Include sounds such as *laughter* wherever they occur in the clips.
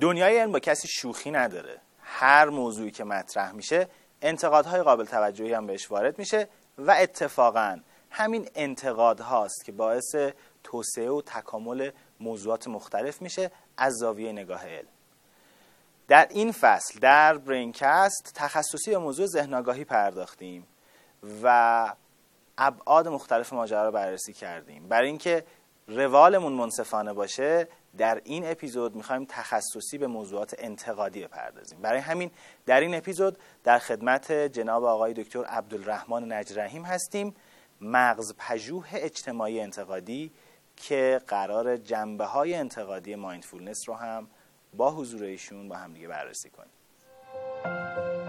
دنیای علم با کسی شوخی نداره. هر موضوعی که مطرح میشه انتقادهای قابل توجهی هم بهش وارد میشه و اتفاقا همین انتقاد هاست که باعث توسعه و تکامل موضوعات مختلف میشه از زاویه نگاه علم. در این فصل در برینکست تخصصی به موضوع ذهن پرداختیم و ابعاد مختلف ماجرا رو بررسی کردیم. برای اینکه روالمون منصفانه باشه در این اپیزود می‌خوایم تخصصی به موضوعات انتقادی بپردازیم. برای همین در این اپیزود در خدمت جناب آقای دکتر عبدالرحمن نجرحیم هستیم مغز پژوه اجتماعی انتقادی که قرار جنبه های انتقادی مایندفولنس رو هم با حضور ایشون با هم دیگه بررسی کنیم.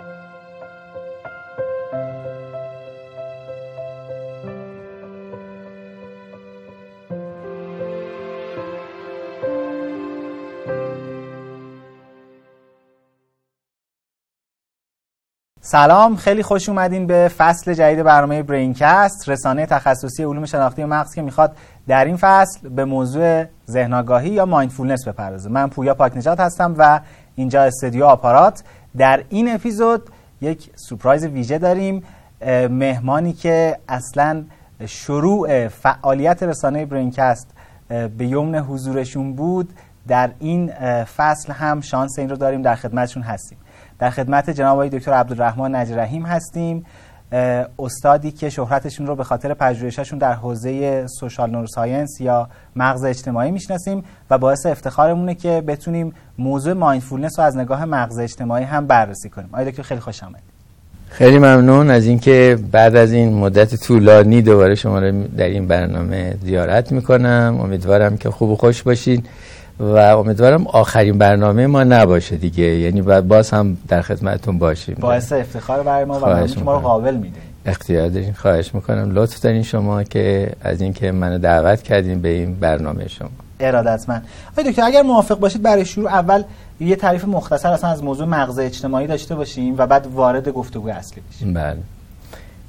سلام خیلی خوش اومدین به فصل جدید برنامه BrainCast رسانه تخصصی علوم شناختی مغز که می‌خواد در این فصل به موضوع ذهن یا mindfulness بپردازه. من پویا پاکنجات هستم و اینجا استودیو آپارات. در این اپیزود یک سورپرایز ویژه داریم مهمانی که اصلا شروع فعالیت رسانه BrainCast به یمن حضورشون بود. در این فصل هم شانس این رو داریم در خدمتشون هستیم. در خدمت جناب آقای دکتر عبدالرحمن نجل رحیم هستیم استادی که شهرتشون رو به خاطر پژوهششون در حوزه social neuroscience یا مغز اجتماعی می‌شناسیم و باعث افتخارمونه که بتونیم موضوع mindfulness رو از نگاه مغز اجتماعی هم بررسی کنیم. آقای دکتر خیلی خوش آمدید. خیلی ممنون. از اینکه بعد از این مدت طولانی دوباره شما رو در این برنامه زیارت می‌کنم. امیدوارم که خوب و خوش باشین. و امیدوارم آخرین برنامه ما نباشه دیگه. یعنی باز هم در خدمتتون باشیم. باعث افتخار برای ما و که ما رو قابل میده اختیار دارین. خواهش می‌کنم. لطف دارین شما که از اینکه منو دعوت کردین به این برنامه شما. ارادتمند. آقای دکتر اگر موافق باشید برای شروع اول یه تعریف مختصر اصلا از موضوع مغز اجتماعی داشته باشیم و بعد وارد گفتگو اصلی بشیم. بله.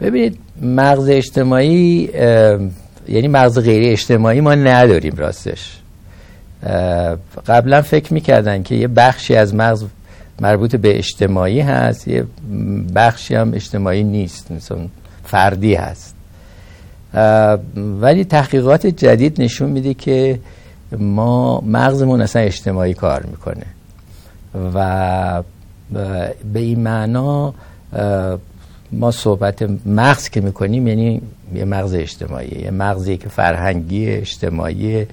ببینید مغز اجتماعی یعنی مغز غیر اجتماعی ما نداریم راستش. قبلا فکر می‌کردن که یه بخشی از مغز مربوط به اجتماعی هست یه بخشی هم اجتماعی نیست مثلا فردی هست. ولی تحقیقات جدید نشون میده که ما مغزمون اصلا اجتماعی کار می‌کنه و به این معنا ما صحبت مغز که می‌کنیم یعنی یه مغز اجتماعی یه مغزی که فرهنگی اجتماعی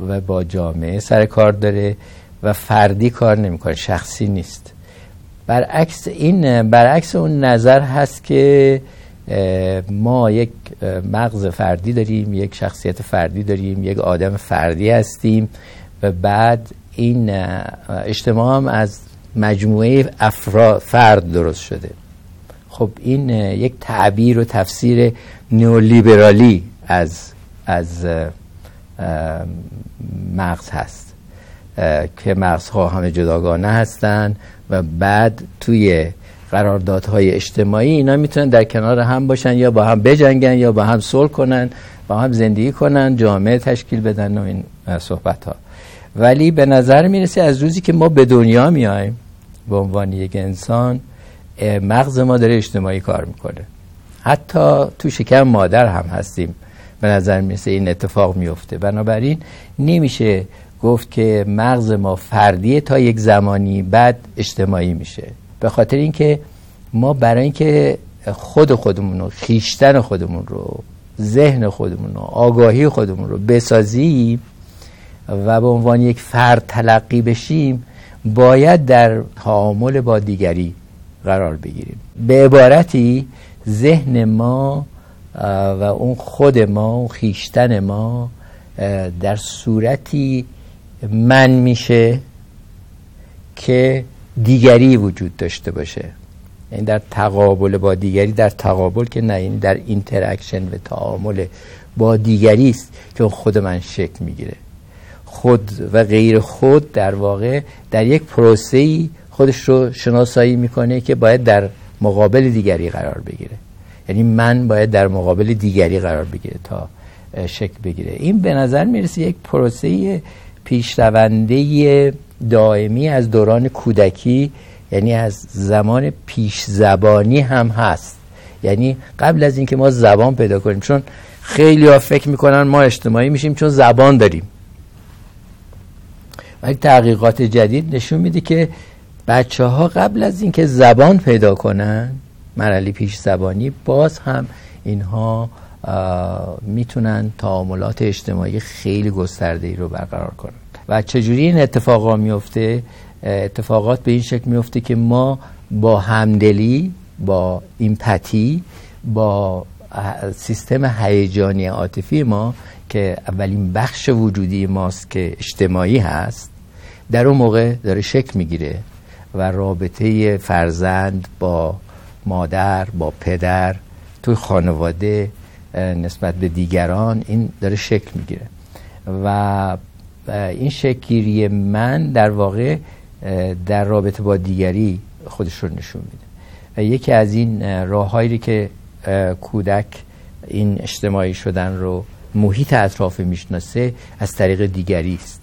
و با جامعه سر کار داره و فردی کار نمی‌کنه شخصی نیست. برعکس این برعکس اون نظر هست که ما یک مغز فردی داریم یک شخصیت فردی داریم یک آدم فردی هستیم و بعد این اجتماع هم از مجموعه افراد فرد درست شده. خب این یک تعبیر و تفسیر نیولیبرالی از از مغز هست. که مغزها همه جداگانه هستند و بعد توی قراردادهای اجتماعی اینا می‌تونن در کنار هم باشن یا با هم بجنگن یا با هم صلح کنن با هم زندگی کنن جامعه تشکیل بدن و این صحبت ها ولی به نظر می‌رسه از روزی که ما به دنیا میایم به عنوان یک انسان مغز ما داره اجتماعی کار می‌کنه. حتی تو شکم مادر هم هستیم. به نظر می‌رسه این اتفاق میفته. بنابراین نمیشه گفت که مغز ما فردیه تا یک زمانی بعد اجتماعی میشه. به خاطر اینکه ما برای اینکه خود خودمون رو خیشتن خودمون رو ذهن خودمون رو آگاهی خودمون رو بسازیم و به عنوان یک فرد تلقی بشیم باید در تعامل با دیگری قرار بگیریم. به عبارتی ذهن ما و اون خود ما اون خیشتن ما در صورتی من میشه که دیگری وجود داشته باشه. یعنی در تقابل با دیگری در تقابل که نه این در interaction و تعامل با دیگری است که خود من شکل می‌گیره. خود و غیر خود در واقع در یک پروسه خودش رو شناسایی می‌کنه که باید در مقابل دیگری قرار بگیره. یعنی من باید در مقابل دیگری قرار بگیره تا شکل بگیره. این به نظر می‌رسه یک پروسه پیشرونده دائمی از دوران کودکی یعنی از زمان پیش زبانی هم هست. یعنی قبل از اینکه ما زبان پیدا کنیم چون خیلی ها فکر می‌کنن ما اجتماعی میشیم چون زبان داریم. ولی تحقیقات جدید نشون میده که بچه ها قبل از اینکه زبان پیدا کنن مرحله پیش زبانی باز هم اینها می‌تونن تعاملات اجتماعی خیلی گسترده ای رو برقرار کنن. و چجوری این اتفاقا میفته؟ اتفاقات به این شکل میفته که ما با همدلی با ایمپاتی با سیستم هیجانی عاطفی ما که اولین بخش وجودی ماست که اجتماعی هست در اون موقع داره شکل می‌گیره و رابطه فرزند با مادر با پدر توی خانواده نسبت به دیگران این داره شکل می‌گیره. و این شکلگیری من در واقع در رابطه با دیگری خودش رو نشون میده. یکی از این راههایی که کودک این اجتماعی شدن رو محیط اطراف می‌شناسه از طریق دیگری است.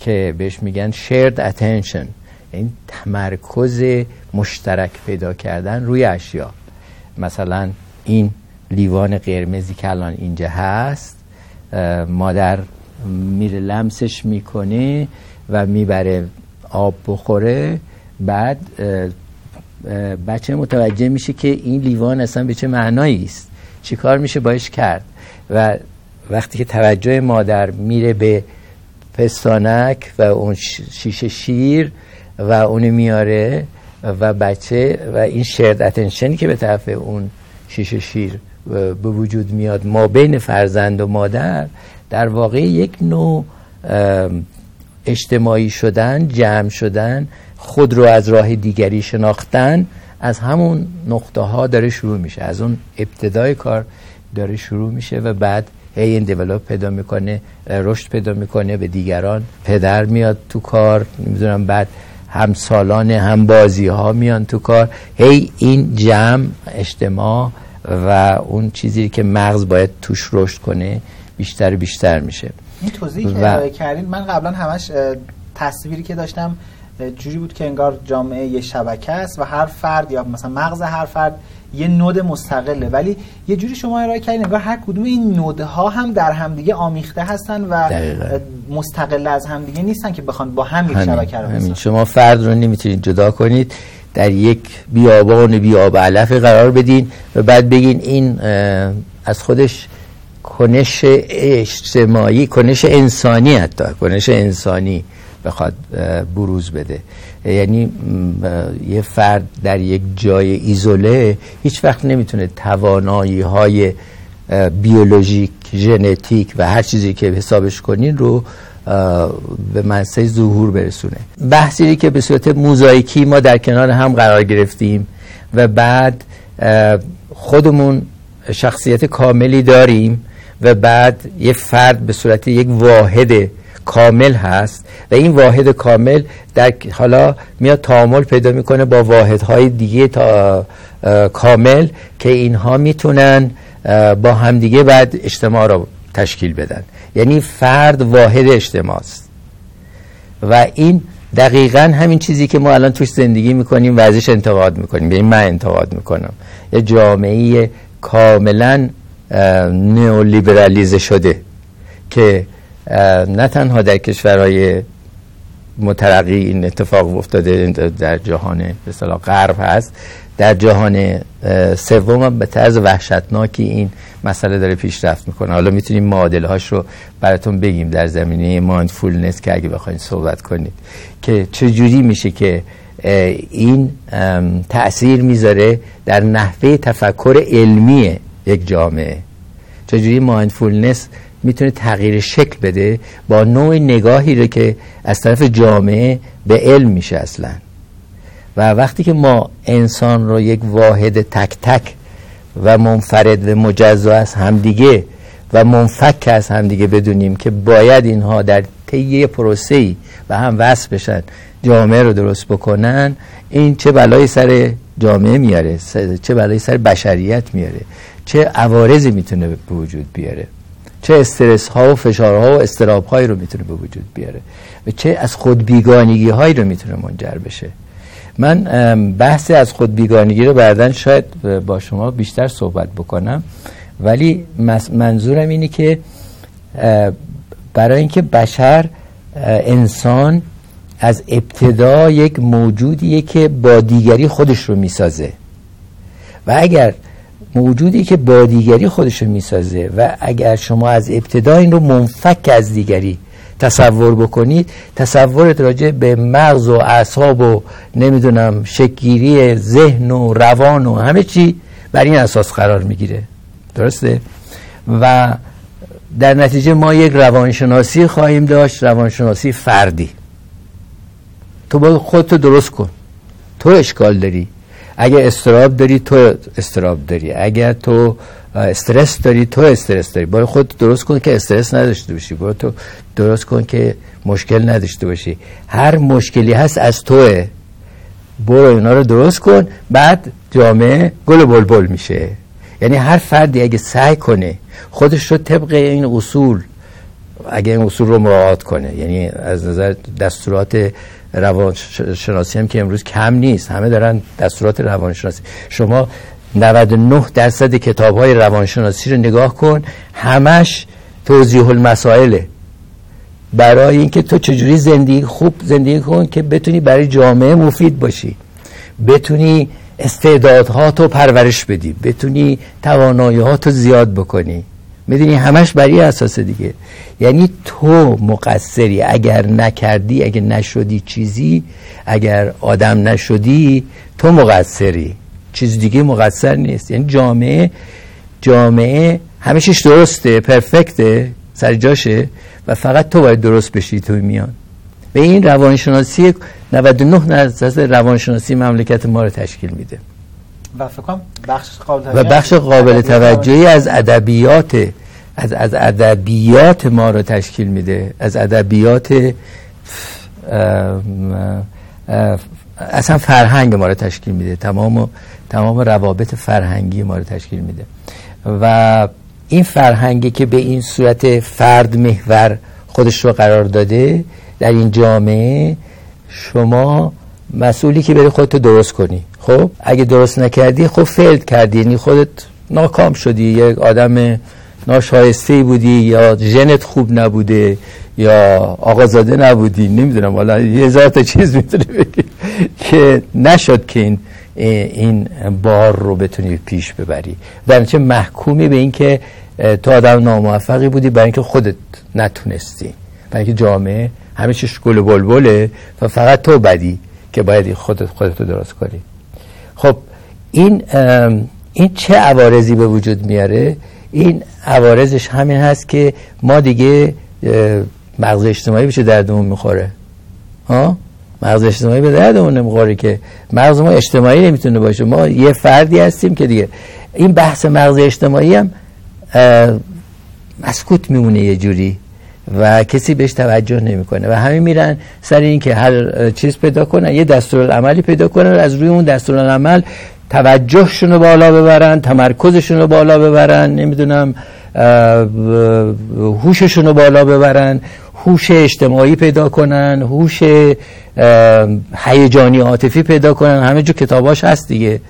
که بهش میگن shared attention. این تمرکز مشترک پیدا کردن روی اشیا. مثلا این لیوان قرمزی که الان اینجا هست مادر میره لمسش می‌کنه و می‌بره آب بخوره. بعد بچه متوجه میشه که این لیوان اصلا به چه معنایی است. چیکار میشه؟ باش کرد. و وقتی که توجه مادر میره به پستانک و اون شیشه شیر و اونو میاره و بچه و این شرد اتنشنی که به طرف اون شیشه شیر به وجود میاد ما بین فرزند و مادر در واقع یک نوع اجتماعی شدن جمع شدن خود رو از راه دیگری شناختن از همون نقطه ها داره شروع میشه. از اون ابتدای کار داره شروع میشه و بعد هی این دیولوپ پیدا می‌کنه رشد پیدا می‌کنه به دیگران پدر میاد تو کار نمی‌دونم بعد هم سالان هم بازی ها میان تو کار. هی این جمع اجتماع و اون چیزی که مغز باید توش رشد کنه بیشتر بیشتر میشه. این توضیحی و... که کردین من قبلا همش تصویری که داشتم جوری بود که انگار جامعه یه شبکه است و هر فرد یا مثلا مغز هر فرد یه نود مستقله ولی یه جوری شما ارائه کردین انگار هر کدوم این نودها هم در همدیگه آمیخته هستن و دقیقا. مستقل از همدیگه نیستن که بخوان با هم یک شبکه رو همین. شما فرد رو نمی‌تونید جدا کنید در یک بیابان بیاب علف قرار بدین و بعد بگین این از خودش کنش اجتماعی کنش انسانی حتی کنش انسانی بخواد بروز بده یعنی یه فرد در یک جای ایزوله هیچ وقت نمی‌تونه توانایی های بیولوژیک ژنتیک و هر چیزی که حسابش کنین رو به منصه ظهور برسونه. بحثی که به صورت موزاییکی ما در کنار هم قرار گرفتیم و بعد خودمون شخصیت کاملی داریم و بعد یه فرد به صورت یک واحد کامل هست و این واحد کامل در حالا میاد تعامل پیدا می‌کنه با واحدهای دیگه تا کامل که اینها می‌تونن با همدیگه بعد اجتماع رو تشکیل بدن. یعنی فرد واحد اجتماع است و این دقیقا همین چیزی که ما الان توش زندگی می‌کنیم و ازش انتقاد می‌کنیم. این من انتقاد می‌کنم. یه جامعه کاملا نیولیبرالیزه شده که نه تنها در کشورهای مترقی این اتفاق افتاده در جهان به غرب هست. در جهان سوم به طرز وحشتناکی این مسئله داره پیشرفت می‌کنه. حالا می‌تونیم معادله هاش رو براتون بگیم در زمینه mindfulness که اگه بخواید صحبت کنید. که چجوری میشه که این تأثیر می‌ذاره در نحوه تفکر علمی یک جامعه؟ چجوری mindfulness می‌تونه تغییر شکل بده با نوع نگاهی رو که از طرف جامعه به علم میشه اصلا. و وقتی که ما انسان رو یک واحد تک تک و منفرد و مجزا از همدیگه و منفک از همدیگه بدونیم که باید اینها در طی پروسه ای و هم وصل بشن جامعه رو درست بکنن این چه بلایی سر جامعه میاره چه بلایی سر بشریت میاره چه عوارضی می‌تونه به وجود بیاره. چه استرس ها و فشارها و استراب هایی رو می‌تونه به وجود بیاره و چه از خود بیگانگی هایی رو می‌تونه منجر بشه. من بحث از خود بیگانگی رو بعدا شاید با شما بیشتر صحبت بکنم. ولی منظورم اینه که برای اینکه بشر انسان از ابتدا یک موجودیه که با دیگری خودش رو می‌سازه. و اگر موجودی که با دیگری خودش می‌سازه و اگر شما از ابتدا این رو منفک از دیگری تصور بکنید تصورت راجع به مغز و اعصاب و نمی‌دونم شکگیری ذهن و روان و همه چی بر این اساس قرار می‌گیره. درسته؟ و در نتیجه ما یک روانشناسی خواهیم داشت روانشناسی فردی. تو باید خودتو درست کن. تو اشکال داری. اگر استراب داری تو استراب داری. اگر تو استرس داری تو استرس داری. باید خود درست کن که استرس نداشته باشی. باید تو درست کن که مشکل نداشته باشی. هر مشکلی هست از توه. برو اینا رو درست کن بعد جامعه گل بلبل میشه. یعنی هر فردی اگه سعی کنه خودش رو طبق این اصول اگه این اصول رو مراعات کنه. یعنی از نظر دستورات روانشناسی هم که امروز کم نیست. همه دارن دستورات روانشناسی. شما 99 درصد کتاب های روانشناسی رو نگاه کن همش توضیح المسائله برای اینکه تو چجوری زندگی خوب زندگی کن که بتونی برای جامعه مفید باشی. بتونی استعدادها تو پرورش بدی. بتونی توانایی ها تو زیاد بکنی. می‌دونی همش برای اساس دیگه. یعنی تو مقصری اگر نکردی اگر نشدی چیزی اگر آدم نشدی تو مقصری. چیز دیگه مقصر نیست. یعنی جامعه جامعه همیشش درسته پرفکته سر جاشه و فقط تو باید درست بشی توی میان. به این روانشناسی 99 درصد روانشناسی مملکت ما رو تشکیل میده. و فکر بخش قابل و بخش قابل توجهی از ادبیات از از ادبیات ما رو تشکیل میده. از ادبیات اصلا فرهنگ ما رو تشکیل میده. تمام تمام روابط فرهنگی ما رو تشکیل میده. و این فرهنگی که به این صورت فرد محور خودش رو قرار داده در این جامعه شما مسئولی که بری خودتو درست کنی. خب؟ اگه درست نکردی خب فیلد کردی. یعنی خودت ناکام شدی. یک آدم ناشایسته بودی یا ژنت خوب نبوده یا آقازاده نبودی. نمی‌دونم. حالا یه هزار تا چیز می‌تونه بگی که نشد که این این بار رو بتونی پیش ببری. در چه محکومی به اینکه تو آدم ناموفقی بودی برای اینکه خودت نتونستی. برای اینکه جامعه همه چیش گل بلبله و فقط تو بدی. که باید خودت خودت رو درست کنی. خب این این چه عوارضی به وجود میاره؟ این عوارضش همین هست که ما دیگه مغز اجتماعی بشه دردمون می‌خوره. ها؟ مغز اجتماعی به دردمون نمی‌خوره که مغز ما اجتماعی نمی‌تونه باشه. ما یه فردی هستیم که دیگه این بحث مغز اجتماعی هم مسکوت میمونه یه جوری. و کسی بهش توجه نمی‌کنه. و همه میرن سر این که هر چیز پیدا کنن یه دستورالعملی پیدا کنن از روی اون دستورالعمل توجهشون رو بالا ببرن تمرکزشون رو بالا ببرن نمی‌دونم هوششون رو بالا ببرن هوش اجتماعی پیدا کنن هوش هیجانی عاطفی پیدا کنن. همه جو کتاباش هست دیگه.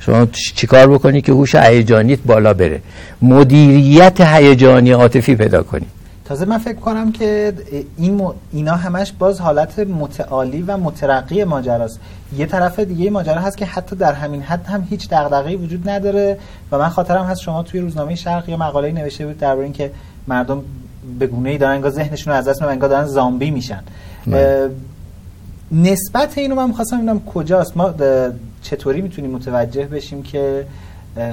شما چیکار بکنی که هوش هیجانیت بالا بره؟ مدیریت هیجانی عاطفی پیدا کنی. تازه من فکر کنم که این اینا همش باز حالت متعالی و مترقی ماجراست. یه طرف دیگه ماجرا هست که حتی در همین حد هم هیچ دغدغه‌ای وجود نداره و من خاطرم هست شما توی روزنامه شرق یه مقاله نوشته بود درباره اینکه مردم به گونه‌ای دارن انگار ذهنشون رو از دست میدن دارن زامبی میشن. نسبت اینو من می‌خواستم ببینم کجاست. ما چطوری می‌تونیم متوجه بشیم که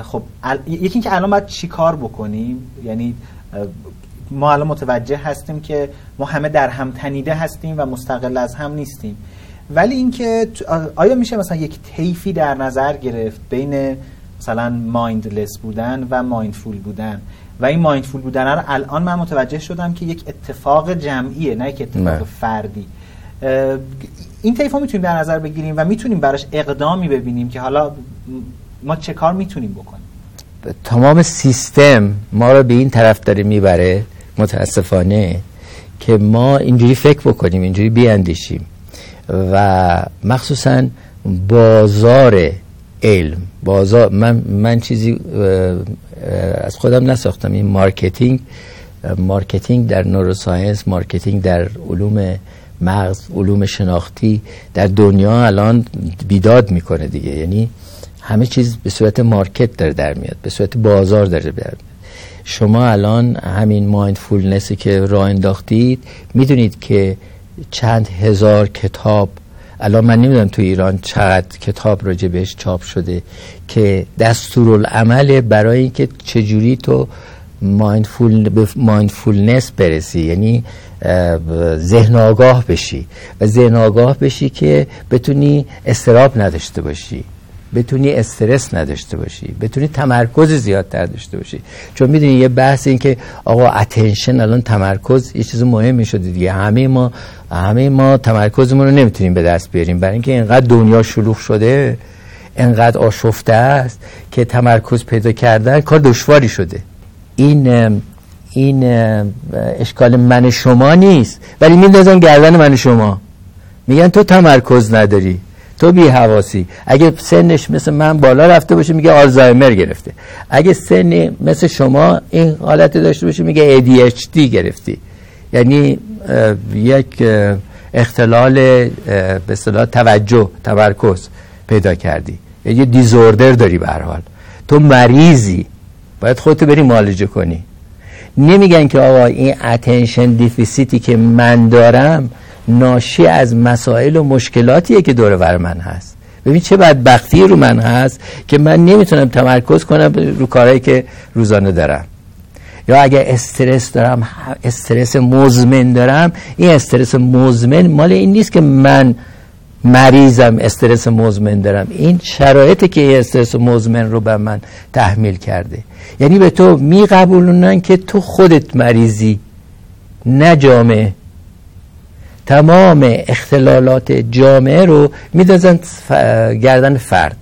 خب یکی اینکه الان باید چیکار بکنیم؟ یعنی ما الان متوجه هستیم که ما همه در هم تنیده هستیم و مستقل از هم نیستیم. ولی اینکه آیا میشه مثلا یک طیفی در نظر گرفت بین مثلا مایندلس بودن و مایندفول بودن؟ و این مایندفول بودن رو الان من متوجه شدم که یک اتفاق جمعیه نه یک اتفاق نه. فردی. این طیف می‌تونیم در نظر بگیریم و می‌تونیم براش اقدامی ببینیم که حالا ما چه کار می‌تونیم بکنیم؟ تمام سیستم ما رو به این طرف داره می‌بره متاسفانه که ما اینجوری فکر بکنیم اینجوری بیاندیشیم. و مخصوصا بازار علم بازار من, من چیزی از خودم نساختم. این marketing marketing در neuroscience marketing در علوم مغز علوم شناختی در دنیا الان بیداد می‌کنه دیگه. یعنی همه چیز به صورت market داره در میاد به صورت بازار داره در میاد. شما الان همین mindfulness ی که راه انداختید می‌دونید که چند هزار کتاب الان من نمی‌دونم تو ایران چقدر کتاب راجع بهش چاپ شده که دستورالعمل برای اینکه چجوری تو mindful به mindfulness برسی یعنی ذهن آگاه بشی. و ذهن آگاه بشی که بتونی استراب نداشته باشی. بتونی استرس نداشته باشی بتونی تمرکز زیادتر داشته باشی. چون می‌دونی یه بحث این که آقا اتنشن الان تمرکز یه چیز مهمی شده دیگه. همه ما همه ما تمرکزمون رو نمی‌تونیم به دست بیاریم. برای اینکه اینقدر دنیا شلوغ شده اینقدر آشفته است که تمرکز پیدا کردن کار دشواری شده. این این اشکال من شما نیست. ولی میندازن گردن من شما. میگن تو تمرکز نداری. تو بی حواسی اگه سنش مثل من بالا رفته باشه میگه آلزایمر گرفته. اگه سن مثل شما این حالت داشته باشه میگه ADHD گرفتی. یعنی یک اختلال به اصطلاح توجه تمرکز پیدا کردی. یه disorder داری به حال. تو مریضی. باید خودتو بری معالجه کنی. نمیگن که آقا این attention deficit ی که من دارم ناشی از مسائل و مشکلاتیه که دور بر من هست. ببین چه بدبختی رو من هست که من نمی‌تونم تمرکز کنم رو کارهایی که روزانه دارم. یا اگر استرس دارم استرس مزمن دارم این استرس مزمن مال این نیست که من مریضم استرس مزمن دارم. این شرایطی که این استرس مزمن رو به من تحمیل کرده. یعنی به تو میقبولونن که تو خودت مریضی نه جامعه. تمام اختلالات جامعه رو میدازن گردن فرد.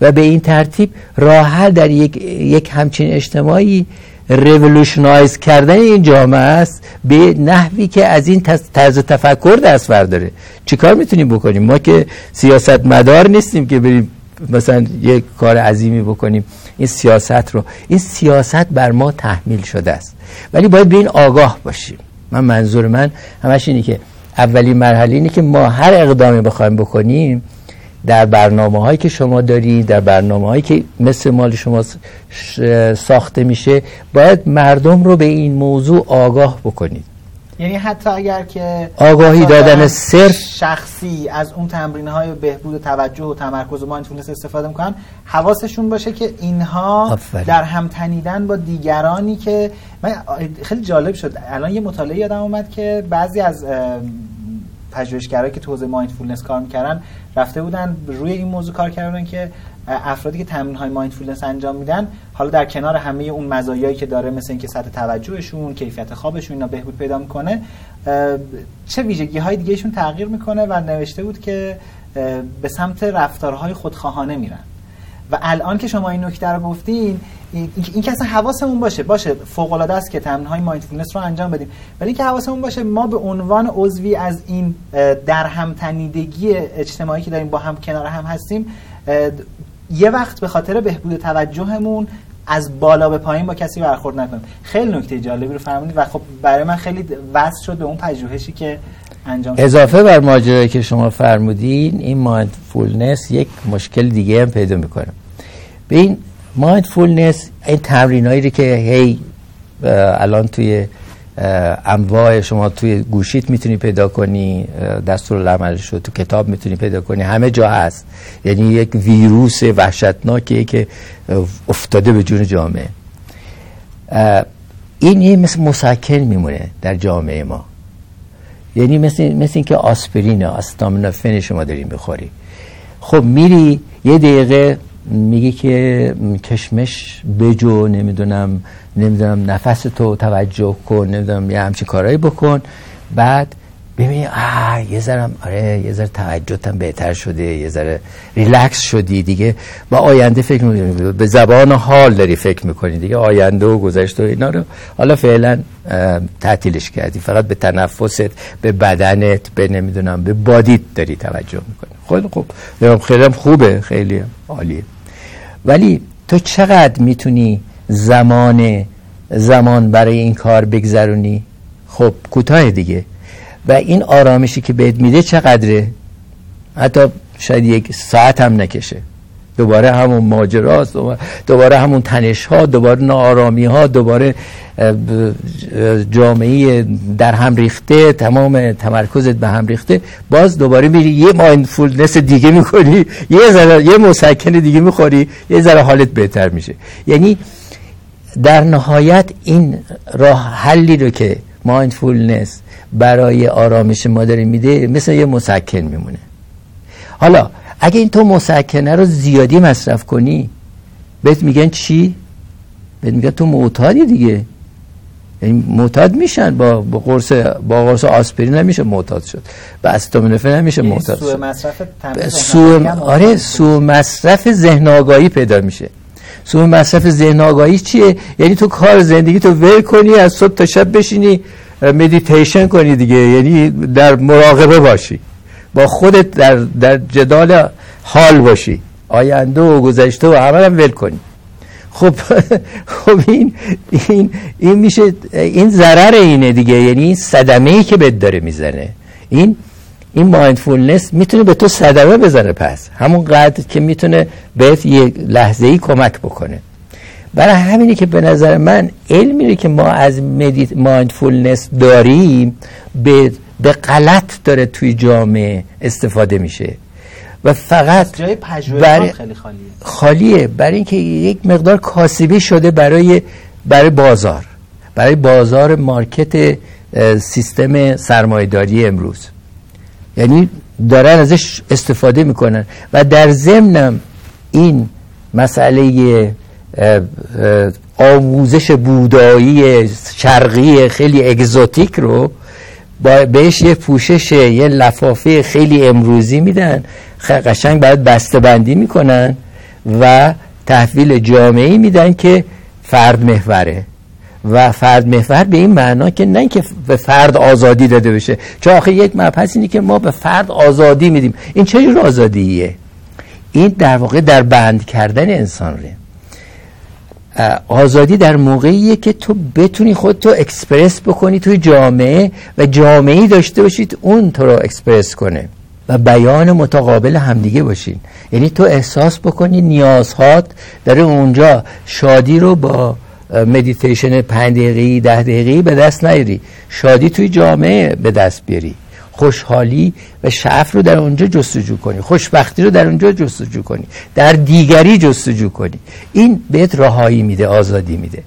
و به این ترتیب راه در یک, یک همچین اجتماعی ریولوشنایز کردن این جامعه است به نحوی که از این طرز تفکر دست برداره. چیکار می‌تونیم بکنیم؟ ما که سیاست مدار نیستیم که بریم مثلا یک کار عظیمی بکنیم. این سیاست رو این سیاست بر ما تحمیل شده است. ولی باید به این آگاه باشیم. من منظور من همش اینه که اولین مرحله اینه که ما هر اقدامی بخوایم بکنیم در برنامه هایی که شما دارید در برنامه هایی که مثل مال شما ساخته میشه باید مردم رو به این موضوع آگاه بکنید. یعنی حتی اگر که آگاهی دادن صرف شخصی از اون تمرین های بهبود توجه و تمرکز و mindfulness استفاده می‌کنن حواسشون باشه که اینها در هم تنیدن با دیگرانی که من خیلی جالب شد. الان یه مطالعه یادم اومد که بعضی از پژوهشگرایی که تو حوزه mindfulness کار می‌کردن رفته بودن روی این موضوع کار کردن که افرادی که تمرین های mindfulness انجام میدن حالا در کنار همه اون مزایایی که داره مثل اینکه سطح توجهشون کیفیت خوابشون اینا بهبود پیدا می‌کنه چه ویژگی های دیگهشون تغییر می‌کنه و نوشته بود که به سمت رفتارهای خودخواهانه میرن. و الان که شما این نکته رو گفتین این که اصلا حواسمون باشه باشه فوق العاده است که تمرین های mindfulness رو انجام بدیم ولی که حواسمون باشه ما به عنوان عضوی از این در هم تنیدگی اجتماعی که داریم با هم کنار هم هستیم یه وقت به خاطر بهبود توجهمون از بالا به پایین با کسی برخورد نکنیم. خیلی نکته جالبی رو فرمودید و خب برای من خیلی وصل شد به اون پژوهشی که انجام اضافه بر ماجرایی که شما فرمودین این mindfulness یک مشکل دیگه هم پیدا می‌کنه. به این mindfulness این تمرینایی که هی الان توی انواع شما توی گوشیت می‌تونی پیدا کنی دستور العملش رو تو کتاب می‌تونی پیدا کنی همه جا هست. یعنی یک ویروس وحشتناکیه که افتاده به جون جامعه. این یه مثل مسکن میمونه در جامعه ما. یعنی مثل, مثل اینکه آسپرین آستامینوفن شما داریم بخوری خب میری یه دقیقه میگه که کشمش بجو نمی‌دونم نمی‌دونم نفس تو توجه کن نمی‌دونم یه همچین کارهایی بکن. بعد ببینی آه یه ذره آره یه ذره توجهتم بهتر شده یه ذره ریلکس شدی دیگه. با آینده فکر می‌کنی به زبان حال داری فکر می‌کنی دیگه آینده و گذشته و اینا رو. حالا فعلا تعطیلش کردی. فقط به تنفست به بدنت به نمی‌دونم به body ت داری توجه می‌کنی. خیلی خوب. خیلی خوبه خیلی عالیه. ولی تو چقدر می‌تونی زمان زمان برای این کار بگذرونی؟ خب کوتاه دیگه. و این آرامشی که بهت میده چقدره؟ حتی شاید یک ساعت هم نکشه. دوباره همون ماجراست دوباره همون تنش ها دوباره نارامی ها دوباره جامعه در هم ریخته تمام تمرکزت به هم ریخته باز دوباره میری یه mindfulness دیگه می‌کنی یه ذره یه مسکن دیگه می‌خوری یه ذره حالت بهتر میشه. یعنی در نهایت این راه حلی رو که mindfulness برای آرامش ما داره میده مثل یه مسکن میمونه. حالا اگه این تو مسکنه رو زیادی مصرف کنی بهت میگن چی؟ بهت میگن تو معتادی دیگه. یعنی معتاد میشن با با قرص با قرص آسپرین نمیشه معتاد شد. با استامینوفن نمیشه یعنی معتاد شد. مصرف آره سو مصرف ذهن آگاهی پیدا میشه. سو مصرف ذهن آگاهی چیه؟ یعنی تو کار زندگی تو ول کنی از صبح تا شب بشینی مدیتیشن کنی دیگه یعنی در مراقبه باشی. با خودت در, در جدال حال باشی. آینده و گذشته و همه هم ول کنی. خب خب این این این میشه این ضرر اینه دیگه. یعنی این صدمه ای که بهت داره می‌زنه. این این mindfulness می‌تونه به تو صدمه بزنه پس. همون قدر که می‌تونه بهت یک لحظه ای کمک بکنه. برای همینه که به نظر من علمی که ما از mindfulness داریم به به غلط داره توی جامعه استفاده میشه. و فقط جای برای خیلی خالیه. خالیه. برای اینکه یک مقدار کاسبی شده برای برای بازار. برای بازار market سیستم سرمایداری امروز. یعنی دارن ازش استفاده می‌کنن. و در ضمنم این مسئله آموزش بودایی شرقی خیلی exotic رو بهش یه پوشش یه لفافه خیلی امروزی میدن. قشنگ باید بسته بندی می‌کنن و تحویل جامعه میدن که فرد محوره. و فرد محور به این معنا که نه که به فرد آزادی داده بشه. چون آخه یک مبحث اینه که ما به فرد آزادی میدیم. این چه جور آزادیه؟ این در واقع در بند کردن انسان ره آزادی در موقعیه که تو بتونی خود تو اکسپرس بکنی توی جامعه و جامعه داشته باشید اون تو رو اکسپرس کنه. و بیان متقابل همدیگه باشین. یعنی تو احساس بکنی نیازهات داره اونجا شادی رو با مدیتیشن پنج دقیقی ده دقیقی به دست نیاری. شادی توی جامعه به دست بیاری. خوشحالی و شعف رو در اونجا جستجو کنی. خوشبختی رو در اونجا جستجو کنی. در دیگری جستجو کنی. این بهت رهایی میده آزادی میده.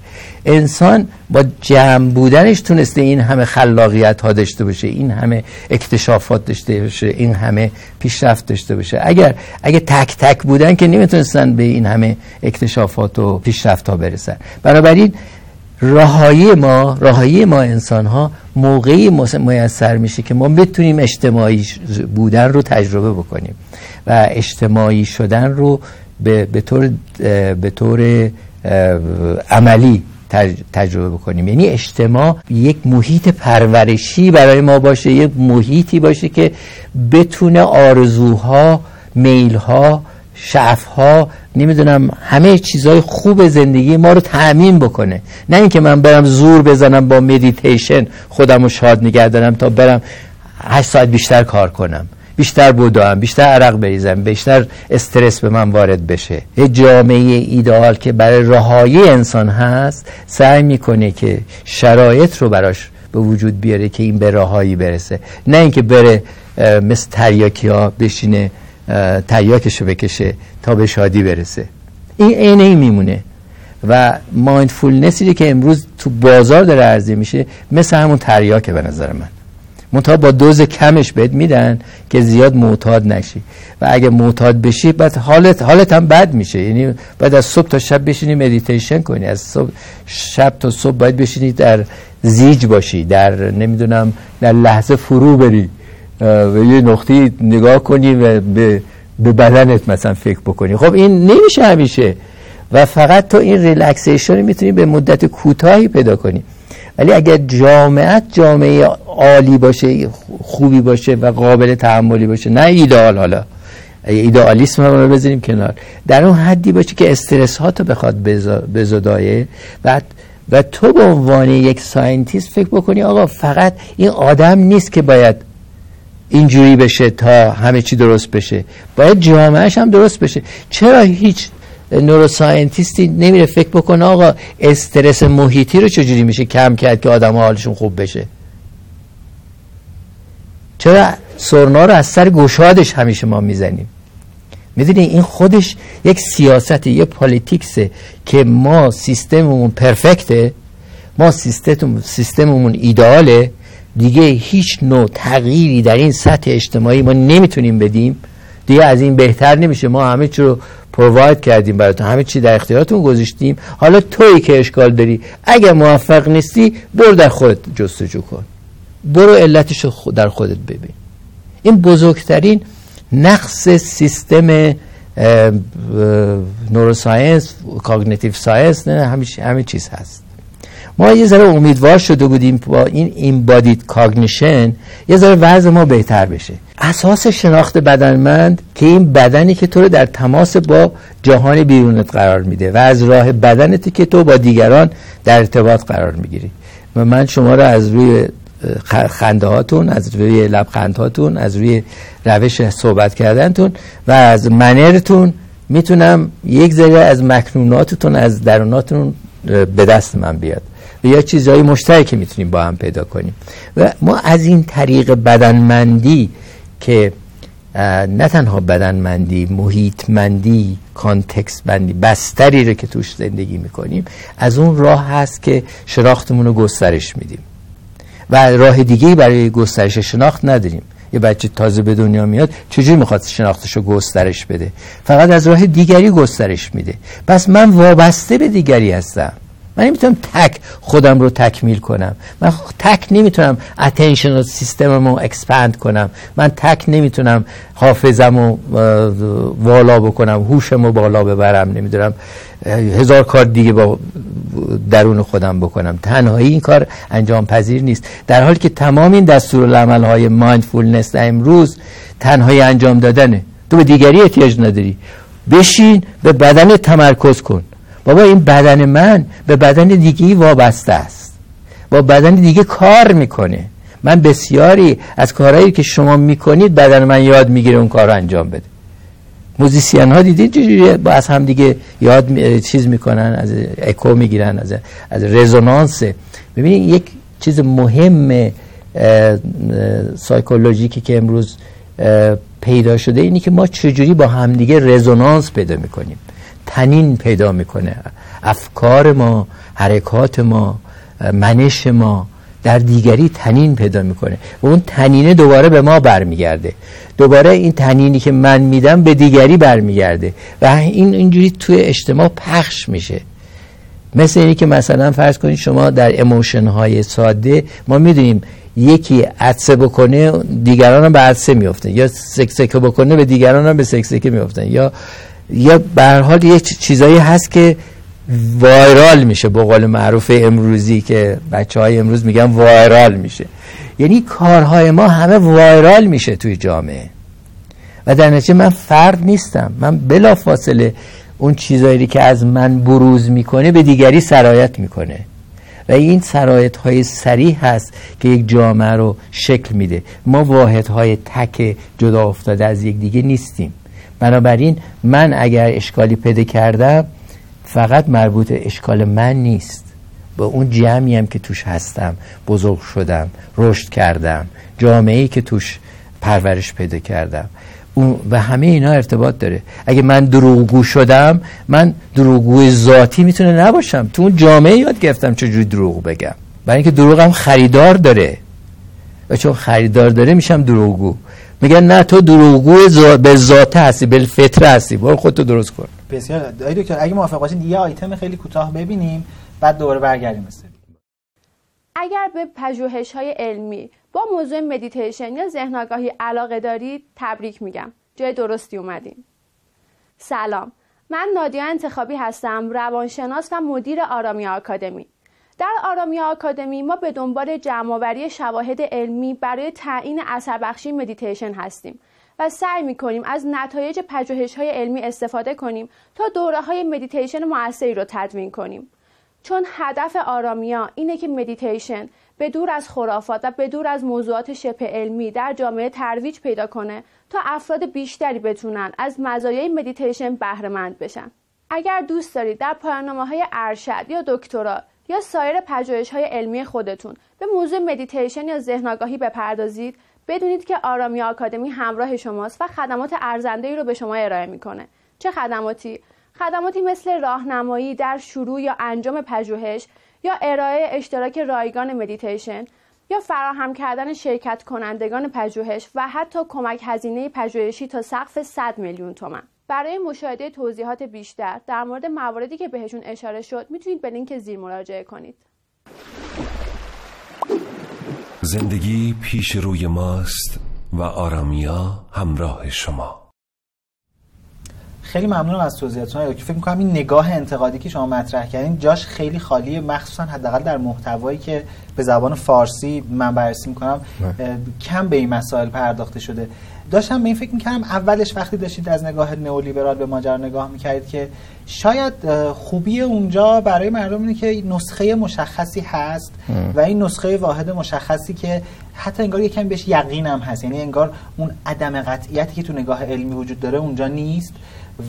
انسان با جمع بودنش تونسته این همه خلاقیت ها داشته باشه این همه اکتشافات داشته باشه این همه پیشرفت داشته باشه. اگر اگه تک تک بودن که نمی‌تونستن به این همه اکتشافات و پیشرفت ها برسن. بنابراین رهایی ما رهایی ما انسان ها موقعی میسر میشه که ما بتونیم اجتماعی بودن رو تجربه بکنیم و اجتماعی شدن رو به, به طور به طور عملی تجربه بکنیم. یعنی اجتماع یک محیط پرورشی برای ما باشه یک محیطی باشه که بتونه آرزوها میلها شعفها نمی‌دونم همه چیزهای خوب زندگی ما رو تأمین بکنه. نه اینکه من برم زور بزنم با مدیتیشن خودم رو شاد نگه دارم تا برم هشت ساعت بیشتر کار کنم. بیشتر بودم بیشتر عرق بریزم بیشتر استرس به من وارد بشه. یه جامعه ایدئال که برای رهایی انسان هست سعی می‌کنه که شرایط رو براش به وجود بیاره که این به رهایی برسه. نه اینکه بره مثل تریاکی ها بشینه تریاکشو بکشه تا به شادی برسه. این عین این میمونه. و مایندفولنسی که امروز تو بازار داره عرضه میشه مثل همون تریاکه به نظر من. منتها با دوز کمش بهت میدن که زیاد معتاد نشی. و اگه معتاد بشی بعد حالت حالت هم بد میشه. یعنی بعد از صبح تا شب بشینی مدیتیشن کنی. از صبح شب تا صبح باید بشینی در زیج باشی در نمی‌دونم در لحظه فرو بری. و یه نقطه نگاه کنی و به به بدنت مثلا فکر بکنی. خب این نمیشه همیشه. و فقط تو این relaxation می‌تونی به مدت کوتاهی پیدا کنی. ولی اگر جامعت جامعه عالی باشه خوبی باشه و قابل تحملی باشه نه ایدئال حالا. ایدئالیسم رو بذاریم کنار. در اون حدی باشه که استرس ها تو بخواد بزدایه. و و تو به عنوان یک scientist فکر بکنی آقا فقط این آدم نیست که باید اینجوری بشه تا همه چی درست بشه. باید جامعهش هم درست بشه. چرا هیچ نوروساینتیستی نمیره فکر بکنه آقا استرس محیطی رو چجوری میشه کم کرد که آدم حالشون خوب بشه؟ چرا سرنا رو از سر گشادش همیشه ما می‌زنیم؟ می‌دونی این خودش یک سیاست یه پالیتیکسه که ما سیستممون پرفکته ما سیستم سیستممون ایداله. دیگه هیچ نوع تغییری در این سطح اجتماعی ما نمی‌تونیم بدیم. دیگه از این بهتر نمیشه. ما همه چی رو provide کردیم براتون. همه چی در اختیارتون گذاشتیم. حالا تویی که اشکال داری اگر موفق نیستی برو در خودت جستجو کن. برو علتش رو در خودت ببین. این بزرگترین نقص سیستم neuroscience cognitive science نه همه چیز هست. ما یه ذره امیدوار شده بودیم با این embodied cognition یه ذره وضع ما بهتر بشه. اساس شناخت بدنمند که این بدنی که تو رو در تماس با جهان بیرونت قرار میده و از راه بدنتی که تو با دیگران در ارتباط قرار می‌گیری. و من شما رو از روی خنده هاتون از روی لبخند هاتون از روی روش صحبت کردنتون و از منرتون می‌تونم یک ذره از مکنوناتتون از دروناتون به دست من بیاد. یا چیزهای مشترکی می‌تونیم با هم پیدا کنیم. و ما از این طریق بدنمندی که نه تنها بدنمندی محیطمندی کانتکست بندی بستری رو که توش زندگی می‌کنیم از اون راه هست که شناختمون رو گسترش میدیم. و راه دیگه برای گسترش شناخت نداریم. یه بچه تازه به دنیا میاد چجوری می‌خواد شناختش رو گسترش بده؟ فقط از راه دیگری گسترش میده. پس من وابسته به دیگری هستم. من نمی‌تونم تک خودم رو تکمیل کنم. من تک نمی‌تونم attention system م رو expand کنم. من تک نمی‌تونم حافظم رو بالا بکنم هوشم رو بالا ببرم نمی‌دونم هزار کار دیگه با درون خودم بکنم. تنهایی این کار انجام پذیر نیست. در حالی که تمام این دستور های mindfulness امروز تنهایی انجام دادنه. تو به دیگری احتیاج نداری. بشین به بدن تمرکز کن. بابا این بدن من به بدن دیگه وابسته است. با بدن دیگه کار می‌کنه. من بسیاری از کارهایی که شما می‌کنید بدن من یاد می‌گیره اون کار رو انجام بده. موزیسین ها دیدید چجوری با از هم دیگه یاد چیز می‌کنن از اکو می‌گیرن از از رزونانس. ببینید یک چیز مهم سایکولوژیکی که امروز پیدا شده اینی که ما چجوری با همدیگه رزونانس پیدا می‌کنیم. تنین پیدا می‌کنه. افکار ما حرکات ما منش ما در دیگری تنین پیدا می‌کنه و اون تنینه دوباره به ما برمیگرده. دوباره این تنینی که من میدم به دیگری برمیگرده و این اینجوری توی اجتماع پخش میشه. مثل اینی که مثلا فرض کنید شما در اموشن های ساده ما می‌دونیم یکی عدسه بکنه دیگران هم به عدسه میفتن یا سکسکه بکنه به دیگران هم به سکسکه میفتن یا یا به حال یه چیزایی هست که وایرال میشه به قول معروف امروزی که بچه های امروز میگن وایرال میشه. یعنی کارهای ما همه وایرال میشه توی جامعه. و در نتیجه من فرد نیستم. من بلا فاصله اون چیزایی که از من بروز می‌کنه به دیگری سرایت می‌کنه. و این سرایت های سریح هست که یک جامعه رو شکل میده. ما واحد های تک جدا افتاده از یک دیگه نیستیم. بنابراین من اگر اشکالی پیدا کردم فقط مربوط اشکال من نیست. با اون جمعی هم که توش هستم بزرگ شدم رشد کردم جامعه ای که توش پرورش پیدا کردم. و همه اینا ارتباط داره. اگه من دروغگو شدم من دروغگوی ذاتی می‌تونه نباشم. تو اون جامعه یاد گرفتم چجوری دروغ بگم. برای اینکه دروغم خریدار داره. و چون خریدار داره میشم دروغگو. میگن نه تو دروغگو زا... به ذات هستی به فطره هستی. برو خودتو درست کن. بسیار دکتر اگه موافق باشین یه آیتم خیلی کوتاه ببینیم بعد دوباره برگردیم اگر به پژوهش های علمی با موضوع مدیتیشن یا ذهن آگاهی علاقه دارید تبریک میگم. جای درستی اومدین. سلام. من نادیا انتخابی هستم روانشناس و مدیر آرامیا آکادمی. در آرامیا آکادمی ما به دنبال جمعآوری شواهد علمی برای تعیین اثر بخشی مدیتیشن هستیم و سعی می کنیم از نتایج پژوهش های علمی استفاده کنیم تا دوره های مدیتیشن موثری رو تدوین کنیم. چون هدف آرامیا اینه که مدیتیشن به دور از خرافات و به دور از موضوعات شبه علمی در جامعه ترویج پیدا کنه تا افراد بیشتری بتونن از مزایای مدیتیشن بهره بشن. اگر دوست دارید در پایاننامه ارشد یا دکترا یا سایر پژوهش های علمی خودتون. به موضوع مدیتیشن یا ذهن آگاهی بپردازید. بدونید که آرامیا آکادمی همراه شماست و خدمات ارزنده رو به شما ارائه می‌کنه. چه خدماتی؟ خدماتی مثل راهنمایی در شروع یا انجام پژوهش یا ارائه اشتراک رایگان مدیتیشن یا فراهم کردن شرکت کنندگان پژوهش و حتی کمک هزینه پژوهشی تا سقف 100 میلیون تومن. برای مشاهده توضیحات بیشتر در مورد مواردی که بهشون اشاره شد می‌تونید به لینک زیر مراجعه کنید. زندگی پیش روی ماست و آرامیا همراه شما. خیلی ممنونم از توضیحاتتون. که فکر می‌کنم این نگاه انتقادی که شما مطرح کردین جاش خیلی خالیه مخصوصا حداقل در محتوایی که به زبان فارسی من بررسی می‌کنم کم به این مسائل پرداخته شده. داشتم به این فکر می‌کردم اولش وقتی داشتید از نگاه نئولیبرال به ماجرا نگاه می‌کردید که شاید خوبی اونجا برای مردم اینه که نسخه مشخصی هست و این نسخه واحد مشخصی که حتی انگار یکم بهش یقینم هست. یعنی انگار اون عدم قطعیتی که تو نگاه علمی وجود داره اونجا نیست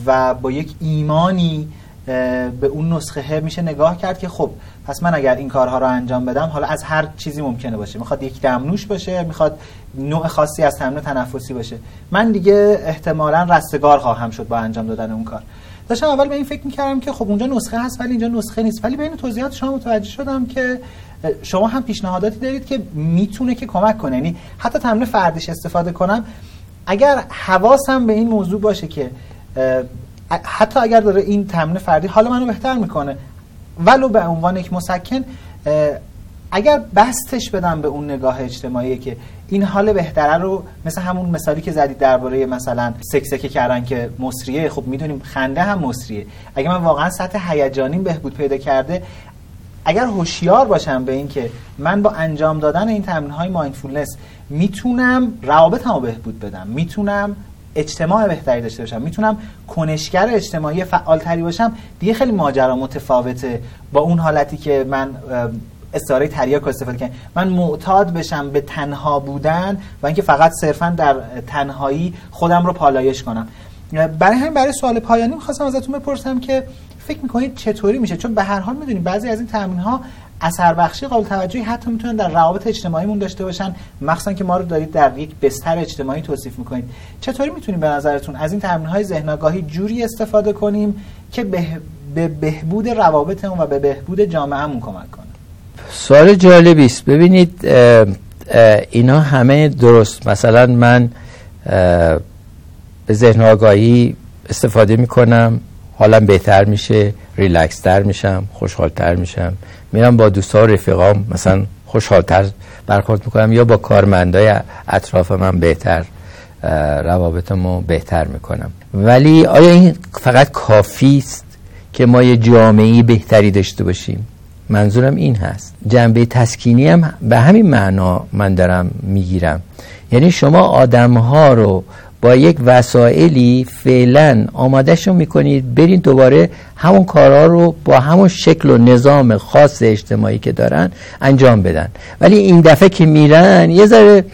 و با یک ایمانی به اون نسخه میشه نگاه کرد که خب پس من اگر این کارها رو انجام بدم حالا از هر چیزی ممکنه باشه. می‌خواد یک دمنوش باشه می‌خواد نوع خاصی از تمرین تنفسی باشه. من دیگه احتمالا رستگار خواهم شد با انجام دادن اون کار. داشتم اول به این فکر می‌کردم که خب اونجا نسخه هست ولی اینجا نسخه نیست. ولی بین توضیحات شما متوجه شدم که شما هم پیشنهاداتی دارید که می‌تونه که کمک کنه. یعنی حتی تمرین فردیش استفاده کنم. اگر حواسم به این موضوع باشه که حتی اگر داره این تمرین فردی حالا منو بهتر می‌کنه. ولو به عنوان یک مسکن اگر بستش بدم به اون نگاه اجتماعی که این حال بهتره رو مثل همون مثالی که زدید درباره مثلا سکسکه کردن که مصریه خب می‌دونیم خنده هم مصریه. اگر من واقعا سطح هیجانیم بهبود پیدا کرده اگر هوشیار باشم به اینکه من با انجام دادن این تمرین های مایندفولنس می‌تونم روابطمو بهبود بدم می‌تونم اجتماع بهتری داشته باشم. می‌تونم کنشگر اجتماعی فعالتری باشم. دیگه خیلی ماجرا متفاوته با اون حالتی که من استعاره تریاک استفاده کنم من معتاد بشم به تنها بودن و اینکه فقط صرفا در تنهایی خودم رو پالایش کنم. برای همین برای سوال پایانی می‌خواستم ازتون بپرسم که فکر می‌کنید چطوری میشه؟ چون به هر حال می‌دونیم بعضی از این تمرین ها اثر بخشی قابل توجهی حتی می‌تونن در روابط اجتماعیمون داشته باشن مخصوصا که ما رو دارید در یک بستر اجتماعی توصیف می‌کنید. چطوری می‌تونیم به نظرتون از این تمرین های ذهن آگاهی جوری استفاده کنیم که به بهبود روابطمون و به بهبود جامعهمون کمک کنه؟ سوال جالبی است. ببینید اینا همه درست. مثلا من به ذهن آگاهی استفاده می‌کنم حالم بهتر میشه. ریلکس تر میشم خوشحالتر میشم. میرم با دوستا و رفیقام مثلا خوشحالتر برخورد می‌کنم یا با کارمندای اطراف من بهتر روابطمو بهتر می‌کنم. ولی آیا این فقط کافی است که ما یه جامعه بهتری داشته باشیم؟ منظورم این هست. جنبه تسکینی هم به همین معنا من دارم می‌گیرم. یعنی شما آدم ها رو با یک وسایلی فعلا آمادهشون می‌کنید برین دوباره همون کارها رو با همون شکل و نظام خاص اجتماعی که دارن انجام بدن. ولی این دفعه که میرن یه ذره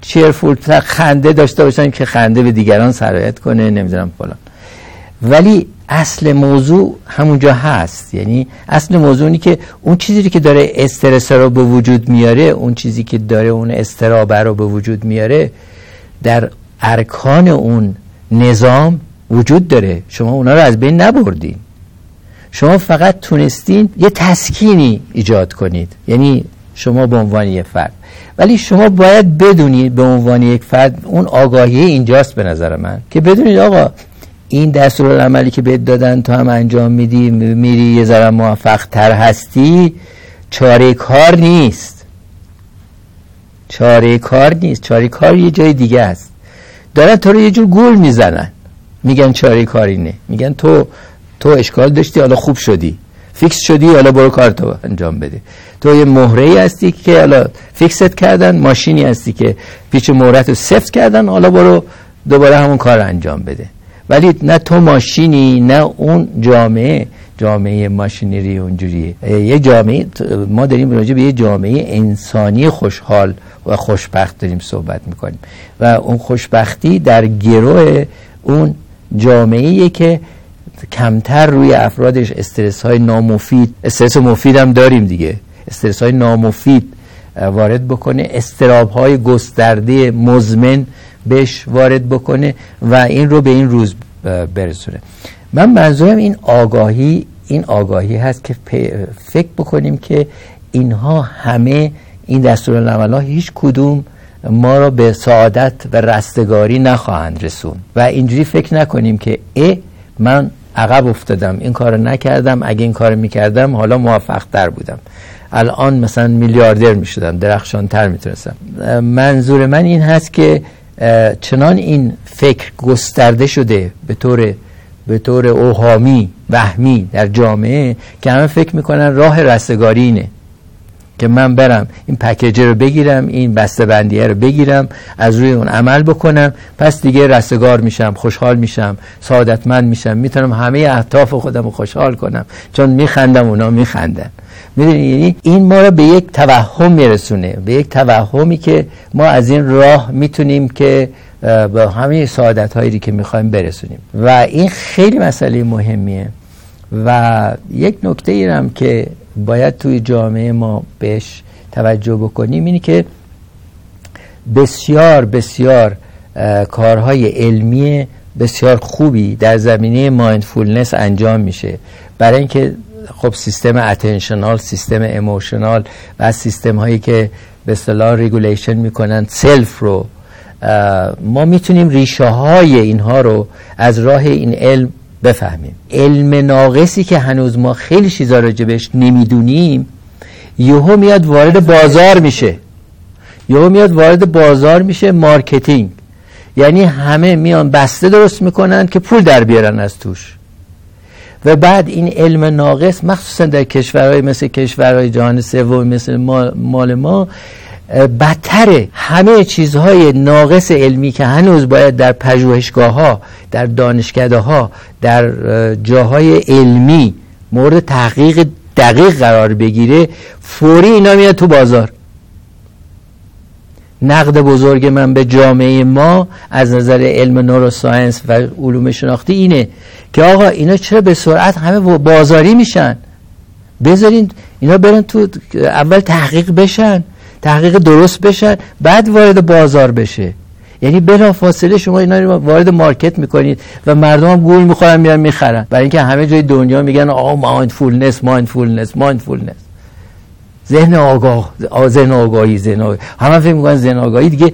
چیرفول خنده داشته باشن که خنده به دیگران سرایت کنه نمی‌دونم فلان. ولی اصل موضوع همونجا هست. یعنی اصل موضوع اینی که اون چیزی که داره استرس رو به وجود میاره اون چیزی که داره اون استرابه رو به وجود میاره در ارکان اون نظام وجود داره. شما اونا رو از بین نبردین. شما فقط تونستین یه تسکینی ایجاد کنید. یعنی شما به عنوان یک فرد. ولی شما باید بدونید به عنوان یک فرد اون آگاهی اینجاست به نظر من. که بدونید آقا این دستور عملی که بهت دادن تو هم انجام میدی میری یه ذره موفق تر هستی چاره کار نیست. چاره کار نیست. چاره کار یه جای دیگه است. دارن تو رو یه جور گول می‌زنن. میگن چاره کار اینه. میگن تو تو اشکال داشتی حالا خوب شدی. fix شدی حالا برو کار تو انجام بده. تو یه مهره هستی که حالا fix ت کردن ماشینی هستی که پیچ مهرت رو سفت کردن حالا برو دوباره همون کار انجام بده. ولی نه تو ماشینی نه اون جامعه جامعه machinery اونجوریه یه جامعه ما داریم راجع به یه جامعه انسانی خوشحال و خوشبخت داریم صحبت می‌کنیم. و اون خوشبختی در گروه اون جامعه که کمتر روی افرادش استرس های نامفید استرس مفید هم داریم دیگه. استرس های نامفید وارد بکنه. استراب های گسترده مزمن بهش وارد بکنه و این رو به این روز برسونه. من منظورم این آگاهی این آگاهی هست که فکر بکنیم که اینها همه این دستور هیچ کدوم ما را به سعادت و رستگاری نخواهند رسون. و اینجوری فکر نکنیم که ای من عقب افتادم این کار نکردم اگه این کار می‌کردم حالا موفق تر بودم. الان مثلا میلیاردر می‌شدم درخشان تر می‌تونستم. منظور من این هست که چنان این فکر گسترده شده به طور به طور اوهامی وهمی در جامعه که همه فکر می‌کنن راه رستگاری اینه که من برم این پکیجه رو بگیرم این بسته بندیه رو بگیرم از روی اون عمل بکنم پس دیگه رستگار میشم خوشحال میشم سعادتمند میشم می‌تونم همه اهداف خودم رو خوشحال کنم چون میخندم اونا میخندن. می‌دونی؟ یعنی این ما رو به یک توهم میرسونه به یک توهمی که ما از این راه می‌تونیم که به همه سعادت هایی که می‌خوایم برسونیم. و این خیلی مسئله مهمیه. و یک نکته ایرم که باید توی جامعه ما بهش توجه بکنیم اینی که بسیار بسیار کارهای علمی بسیار خوبی در زمینه مایندفولنس انجام میشه. برای اینکه خب سیستم اتنشنال سیستم اموشنال و سیستم هایی که به اصطلاح regulation می‌کنن self رو ما می‌تونیم ریشه های اینها رو از راه این علم بفهمیم. علم ناقصی که هنوز ما خیلی چیزا راجبش نمی‌دونیم یهو میاد وارد بازار میشه. یهو میاد وارد بازار میشه marketing. یعنی همه میان بسته درست می‌کنن که پول در بیارن از توش. و بعد این علم ناقص مخصوصا در کشورهای مثل کشورهای جهان سوم مثل مال ما بدتره همه چیزهای ناقص علمی که هنوز باید در پژوهشگاه ها در دانشکده ها در جاهای علمی مورد تحقیق دقیق قرار بگیره فوری اینا میاد تو بازار. نقد بزرگ من به جامعه ما از نظر علم نوروساینس و علوم شناختی اینه که آقا اینا چرا به سرعت همه بازاری میشن؟ بذارین اینا برن تو اول تحقیق بشن. تحقیق درست بشن بعد وارد بازار بشه. یعنی بلا فاصله شما اینا رو وارد market می‌کنید و مردم هم گول می‌خورن میرن می‌خرن. برای اینکه همه جای دنیا میگن آه mindfulness mindfulness mindfulness ذهن آگاه ذهن آگاهی ذهن آگاهی. همه فکر می‌کنن ذهن آگاهی دیگه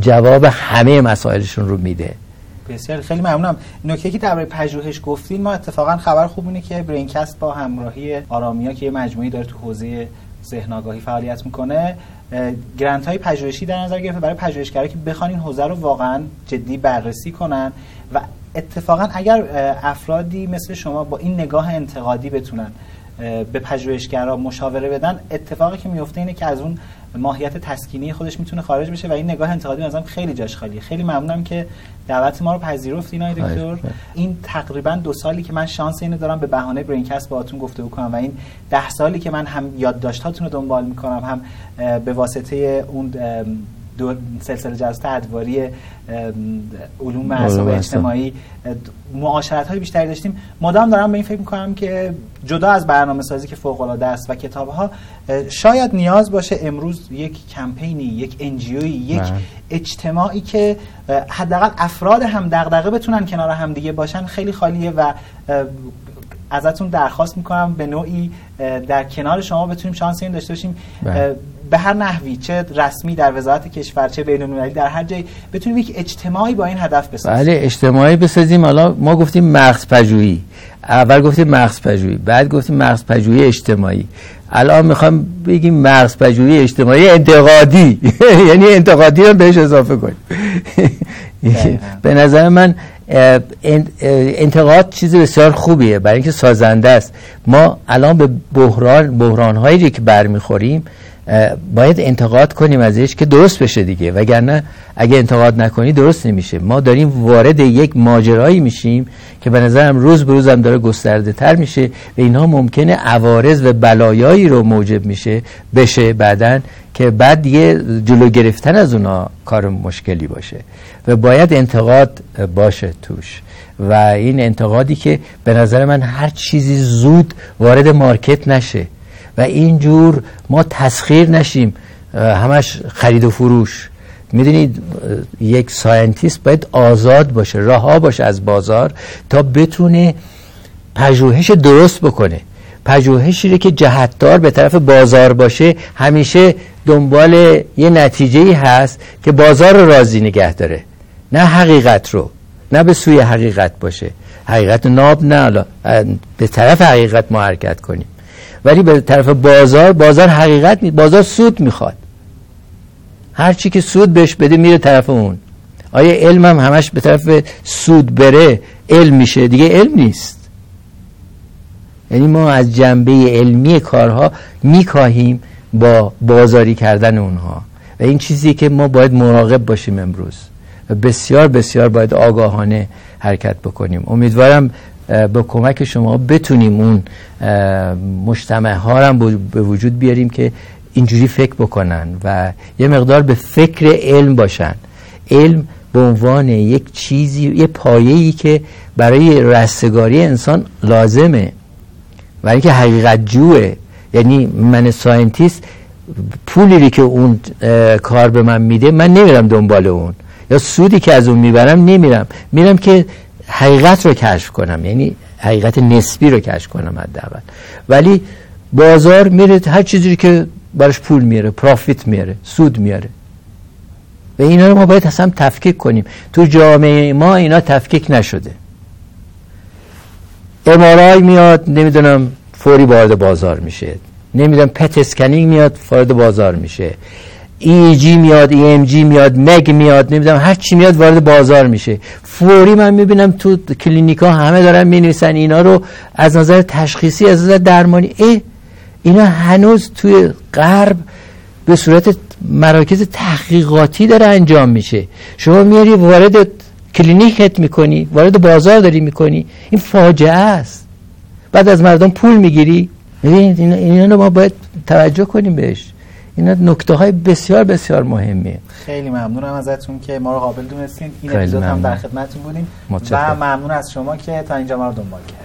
جواب همه مسائلشون رو میده. بسیار خیلی ممنونم. نکته که درباره پژوهش گفتین ما اتفاقا خبر خوب اینه که برینکست با همراهی آرامیا که یه مجموعی داره تو حوزه ذهن آگاهی فعالیت می‌کنه گرانت های پژوهشی در نظر گرفته برای پژوهشگرایی که بخوان این حوزه رو واقعا جدی بررسی کنن و اتفاقا اگر افرادی مثل شما با این نگاه انتقادی بتونن به پژوهشگرا مشاوره بدن اتفاقی که میفته اینه که از اون ماهیت تسکینی خودش می‌تونه خارج بشه و این نگاه انتقادی مثلا خیلی جاش خالیه. خیلی ممنونم که دعوت ما رو پذیرفتین آقای دکتر. این تقریبا دو سالی که من شانس اینو دارم به بهانه برینکست باهاتون گفته بکنم و این ده سالی که من هم یادداشتاتون رو دنبال می‌کنم هم به واسطه اون دو سلسله جلسات ادواری علوم اعصاب اجتماعی معاشرت های بیشتری داشتیم مدام دارم به این فکر می‌کنم که جدا از برنامه سازی که فوق العاده است و کتاب ها شاید نیاز باشه امروز یک کمپینی یک انجیوی یک بله. اجتماعی که حداقل افراد هم دغدغه بتونن کنار هم دیگه باشن خیلی خالیه و ازتون درخواست می‌کنم به نوعی در کنار شما بتونیم شانس این داشته باشیم بله. به هر نحوی چه رسمی در وزارت کشور چه بین در هر جایی بتونیم یک اجتماعی با این هدف بسازیم. بله اجتماعی بسازیم. حالا ما گفتیم مغز پژوهی. اول گفتیم مغز پژوهی بعد گفتیم مغز پژوهی اجتماعی. الان می‌خوام بگیم مغز پژوهی اجتماعی انتقادی. *laughs* یعنی انتقادی رو بهش اضافه کنیم. *laughs* به نظر من انتقاد چیز بسیار خوبیه. برای اینکه سازنده است. ما الان به بحران بحران هایی که برمیخوریم باید انتقاد کنیم ازش که درست بشه دیگه. وگرنه اگه انتقاد نکنی درست نمیشه. ما داریم وارد یک ماجرایی میشیم که به نظرم روز به روزم داره گسترده تر میشه و اینها ممکنه عوارض و بلایایی رو موجب میشه بشه بعدا که بعد دیگه جلو گرفتن از اونا کار مشکلی باشه. و باید انتقاد باشه توش. و این انتقادی که به نظر من هر چیزی زود وارد مارکت نشه. و اینجور ما تسخیر نشیم. همش خرید و فروش. می‌دونید یک scientist باید آزاد باشه رها باشه از بازار تا بتونه پژوهش درست بکنه. پژوهشی که جهتدار به طرف بازار باشه همیشه دنبال یه نتیجه هست که بازار رو راضی نگه داره. نه حقیقت رو نه به سوی حقیقت باشه. حقیقت ناب نه به طرف حقیقت ما حرکت کنیم. ولی به طرف بازار بازار حقیقت نیست بازار سود می‌خواد. هر چی که سود بهش بده میره طرف اون. آیا علم هم همش به طرف سود بره؟ علم میشه. دیگه علم نیست. یعنی ما از جنبه علمی کارها میکاهیم با بازاری کردن اونها. و این چیزی که ما باید مراقب باشیم امروز. و بسیار بسیار باید آگاهانه حرکت بکنیم. امیدوارم با کمک شما بتونیم اون مجتمع ها هم به وجود بیاریم که اینجوری فکر بکنن و یه مقدار به فکر علم باشن. علم به عنوان یک چیزی یه پایه‌ای که برای رستگاری انسان لازمه. برای که حقیقت جوه. یعنی من scientist پولی که اون کار به من میده من نمیرم دنبال اون. یا سودی که از اون می‌برم نمیرم. میرم که حقیقت رو کشف کنم یعنی حقیقت نسبی رو کشف کنم حداقل. ولی بازار میره هر چیزی که براش پول میاره profit میاره سود میاره. و اینا رو ما باید اصلا تفکیک کنیم. تو جامعه ما اینا تفکیک نشده. MRI میاد نمی‌دونم فوری وارد بازار میشه. نمی‌دونم PET scanning میاد وارد بازار میشه. EEG میاد EEG میاد MEG میاد نمی‌دونم هر چی میاد وارد بازار میشه. فوری من می‌بینم تو کلینیکا همه دارن می‌نویسن اینا رو از نظر تشخیصی از نظر درمانی. ای اینا هنوز توی غرب به صورت مراکز تحقیقاتی داره انجام میشه. شما میاری وارد کلینیکت می‌کنی وارد بازار داری می‌کنی این فاجعه است. بعد از مردم پول می‌گیری. ببینید اینا رو ما باید توجه کنیم بهش. اینا نکته های بسیار بسیار مهمیه. خیلی ممنونم ازتون که ما رو قابل دونستین. این اپیزود هم در خدمتتون بودیم. و ممنون از شما که تا اینجا ما رو دنبال کردید.